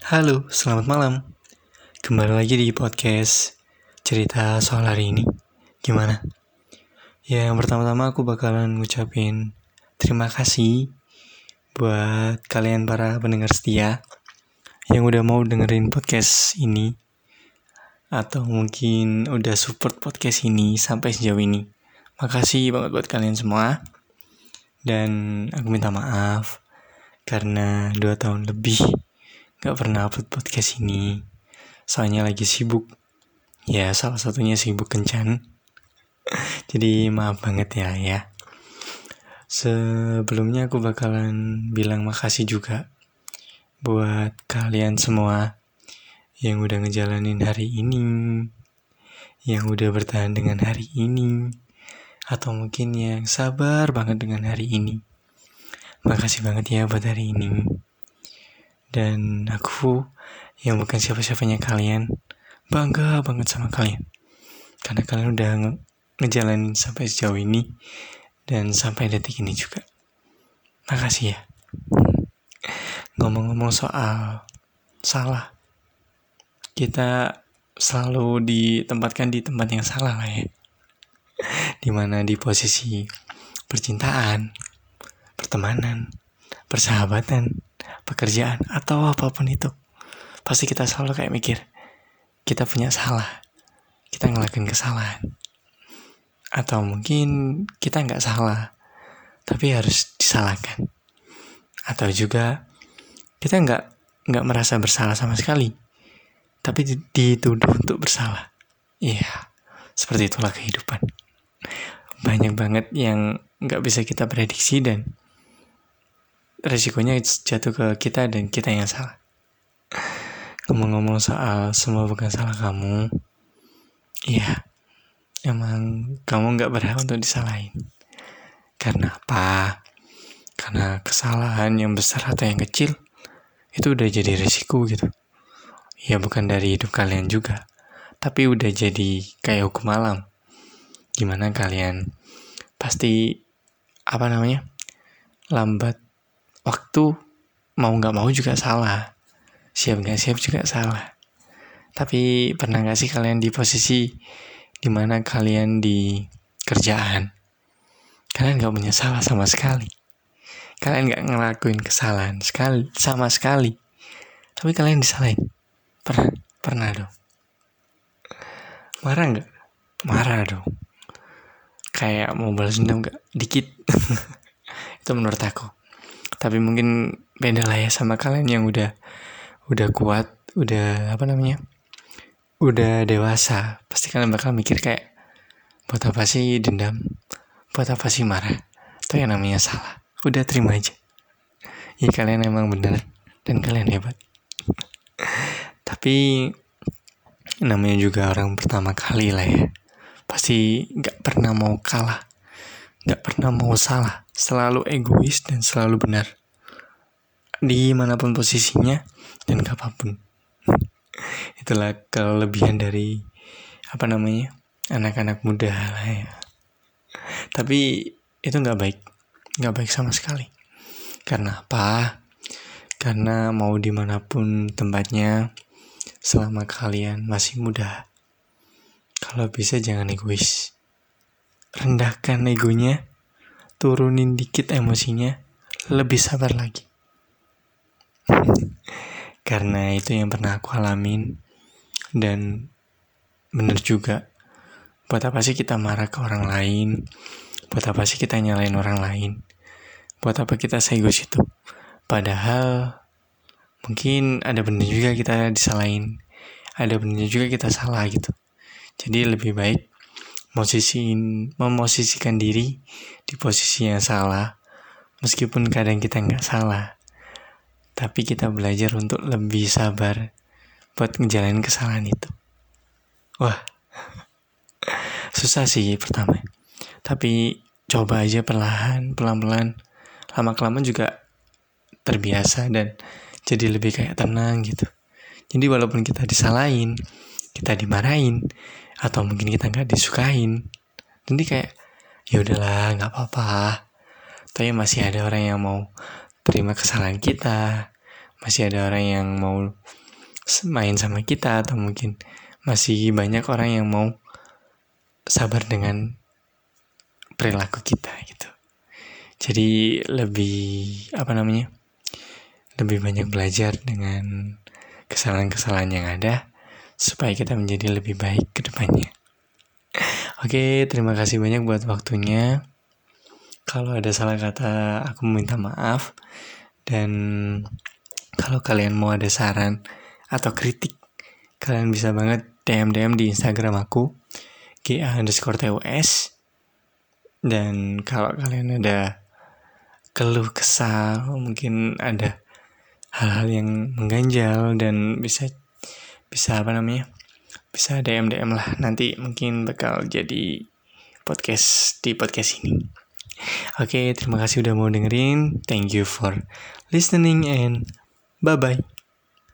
Halo, selamat malam. Kembali lagi di podcast cerita soal hari ini. Gimana? Ya, yang pertama-tama aku bakalan ngucapin terima kasih buat kalian para pendengar setia yang udah mau dengerin podcast ini atau mungkin udah support podcast ini sampai sejauh ini. Makasih banget buat kalian semua. Dan aku minta maaf karena dua tahun lebih gak pernah upload podcast ini. Soalnya lagi sibuk. Ya, salah satunya sibuk kencan. Jadi maaf banget ya ya. Sebelumnya aku bakalan bilang makasih juga buat kalian semua yang udah ngejalanin hari ini, yang udah bertahan dengan hari ini, atau mungkin yang sabar banget dengan hari ini. Makasih banget ya buat hari ini. Dan aku yang bukan siapa-siapanya kalian, bangga banget sama kalian. Karena kalian udah nge ngejalanin sampai sejauh ini dan sampai detik ini juga. Makasih ya. Ngomong-ngomong soal salah, kita selalu ditempatkan di tempat yang salah lah ya. Di mana di posisi percintaan, pertemanan, persahabatan, pekerjaan, atau apa pun itu. Pasti kita selalu kayak mikir, kita punya salah, kita ngelakuin kesalahan. Atau mungkin kita nggak salah, tapi harus disalahkan. Atau juga kita nggak nggak merasa bersalah sama sekali, tapi dituduh untuk bersalah. Iya, seperti itulah kehidupan. Banyak banget yang nggak bisa kita prediksi dan resikonya jatuh ke kita dan kita yang salah. Ngomong-ngomong soal semua bukan salah kamu, iya, emang kamu nggak berhak untuk disalahin. Karena apa? Karena kesalahan yang besar atau yang kecil itu udah jadi resiko gitu. Ya bukan dari hidup kalian juga, tapi udah jadi kayak hukum alam. Gimana kalian pasti apa namanya lambat waktu mau nggak mau juga salah. Siap nggak siap juga salah. Tapi pernah nggak sih kalian di posisi di mana kalian di kerjaan? Kalian nggak salah sama sekali. Kalian nggak ngelakuin kesalahan sekali sama sekali. Tapi kalian disalahin. Pernah? Pernah dong. Marah nggak? Marah dong. Kayak mau balas dendam nggak? Dikit. Itu menurut aku tapi mungkin beda lah ya sama kalian yang udah udah kuat udah apa namanya udah dewasa. Pasti kalian bakal mikir kayak buat apa sih dendam? Buat apa sih marah? Itu yang namanya salah. Udah terima aja. Ya kalian emang bener dan kalian hebat. Tapi namanya juga orang pertama kali lah ya. Pasti nggak pernah mau kalah nggak pernah mau salah. Selalu egois dan selalu benar. Di mana pun posisinya dan kapan pun. Itulah kelebihan dari apa namanya anak-anak muda lah ya. Tapi itu nggak baik. Nggak baik sama sekali. Karena apa? Karena mau di mana pun tempatnya selama kalian masih muda kalau bisa jangan egois rendahkan egonya turunin dikit emosinya, lebih sabar lagi. Karena itu yang pernah aku alamin dan bener juga. Buat apa sih kita marah ke orang lain? Buat apa sih kita nyalain orang lain? Buat apa kita segus itu? Padahal mungkin ada bener juga kita disalahin. Ada bener juga kita salah gitu. Jadi lebih baik posisiin memosisikan diri di posisi yang salah meskipun kadang kita nggak salah. Tapi kita belajar untuk lebih sabar buat ngejalanin kesalahan itu. Wah susah sih pertama. Tapi coba aja perlahan pelan-pelan. Lama kelamaan juga terbiasa dan jadi lebih kayak tenang gitu. Jadi walaupun kita disalahin kita dimarahin atau mungkin kita nggak disukain jadi kayak ya udahlah nggak apa-apa tapi masih ada orang yang mau terima kesalahan kita masih ada orang yang mau main sama kita atau mungkin masih banyak orang yang mau sabar dengan perilaku kita gitu. Jadi lebih apa namanya? Lebih banyak belajar dengan kesalahan-kesalahan yang ada supaya kita menjadi lebih baik ke depannya. Oke, terima kasih banyak buat waktunya. Kalau ada salah kata, aku minta maaf. Dan kalau kalian mau ada saran atau kritik, kalian bisa banget DM-DM di Instagram aku, GA underscore TUS. Dan kalau kalian ada keluh kesal, mungkin ada hal-hal yang mengganjal dan bisa bisa apa namanya? Bisa DM DM lah. Nanti mungkin bakal jadi podcast di podcast ini. Oke okay, terima kasih udah mau dengerin. Thank you for listening and bye bye